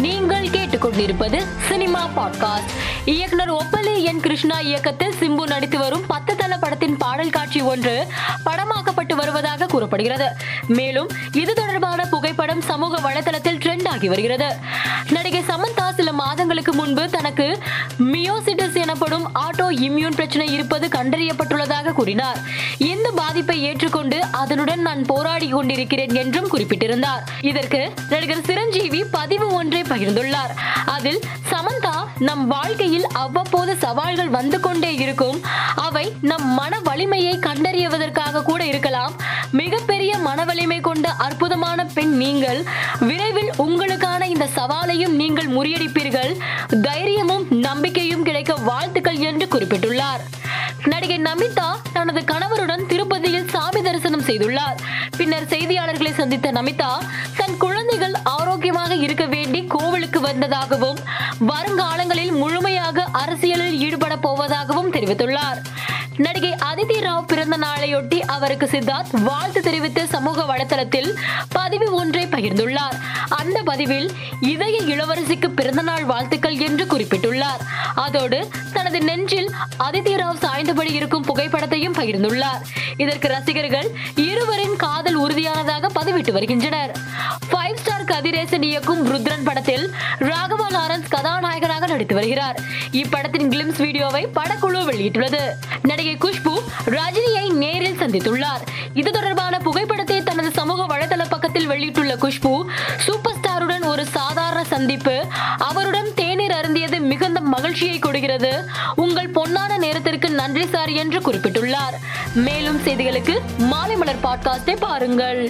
நீங்கள் கேட்டுக்கொண்டிருப்பது cinema podcast. இயக்குனர் ஒப்பலி என் கிருஷ்ணா இயக்கத்தில் சிம்பு நடித்து வரும் பத்து தள படத்தின் பாடல் காட்சி ஒன்று படமாக்கப்பட்டு வருவதாக கூறப்படுகிறது. மேலும் இது தொடர்பான புகைப்படம் சமூக வலைதளத்தில் ட்ரெண்ட் ஆகி வருகிறது. நடிகை சமந்தா சில மாதங்களுக்கு முன்பு தனக்கு மியோசிட்டிஸ் எனப்படும் ஆட்டோ இம்யூன் பிரச்சனை இருப்பது கண்டறியப்பட்டுள்ளதாக கூறினார். இந்த பாதிப்பை ஏற்றுக்கொண்டு அதனுடன் நான் போராடி கொண்டிருக்கிறேன் என்றும் குறிப்பிட்டிருந்தார். இதற்கு நடிகர் சிரஞ்சீவி பதிவு பகிர்ந்துள்ளார். அதில் சமந்தா நம் வாழ்க்கையில் அவ்வப்போது சவால்கள் வந்து கொண்டே இருக்கும். அவை நம் மன வலிமையை கண்டறியவதற்காக கூட இருக்கலாம். மிகப்பெரிய மன வலிமை கொண்ட அற்புதமான பெண் நீங்கள். விரைவில் உங்களுக்கான இந்த சவாலையும் நீங்கள் முறியடிப்பீர்கள். தைரியமும் நம்பிக்கையும் கிடைக்க வாழ்த்துக்கள் என்று குறிப்பிட்டுள்ளார். நடிகை நமிதா தனது கணவருடன் திருப்பதியில் சாமி தரிசனம் செய்துள்ளார். பின்னர் செய்தியாளர்களை சந்தித்த நமிதா தன் குழந்தைகள் ஆரோக்கியமாக இருக்க வேண்டி கோவிலுக்கு வந்ததாகவும் வருங்காலங்களில் முழுமையாக அரசியலில் ஈடுபட போவதாகவும் தெரிவித்துள்ளார். நடிகை அதிதி ராவ் பிறந்த நாளையொட்டி அவருக்கு சித்தார்த் வாழ்த்து தெரிவித்து சமூக வலைதளத்தில் பதிவு ஒன்றை பகிர்ந்துள்ளார். அந்த பதிவில் இதய இளவரசிக்கு பிறந்தநாள் வாழ்த்துக்கள் என்று குறிப்பிட்டுள்ளார். அதோடு தனது நெஞ்சில் அதிதி ராவ் சாய்ந்தபடி இருக்கும் புகைப்படத்தையும் பகிர்ந்துள்ளார். இதற்கு ரசிகர்கள் இருவர் குறிப்பிட்டு வருகின்றனர். ஃபைவ் ஸ்டார் கதிரேசன் இயக்கும் ருத்ரன் படத்தில் ராகவா லாரன்ஸ் கதாநாயகனாக நடித்து வருகிறார். இப்படத்தின் கிளிம்ஸ் வீடியோவை படக்குழு வெளியிட்டுள்ளது. நடிகை குஷ்பு ரஜினியை நேரில் சந்தித்துள்ளார். இது தொடர்பான புகைப்படத்தை தனது சமூக வலைதள பக்கத்தில் வெளியிட்டுள்ள குஷ்பு சூப்பர் ஸ்டாருடன் ஒரு சாதாரண சந்திப்பு அவருடன் தேநீர் அருந்தியது மிகுந்த மகிழ்ச்சியை கொடுக்கிறது. உங்கள் பொன்னான நேரத்திற்கு நன்றி சார் என்று குறிப்பிட்டுள்ளார். மேலும் செய்திகளுக்கு மாலை மலர் பாட்காஸ்டை பாருங்கள்.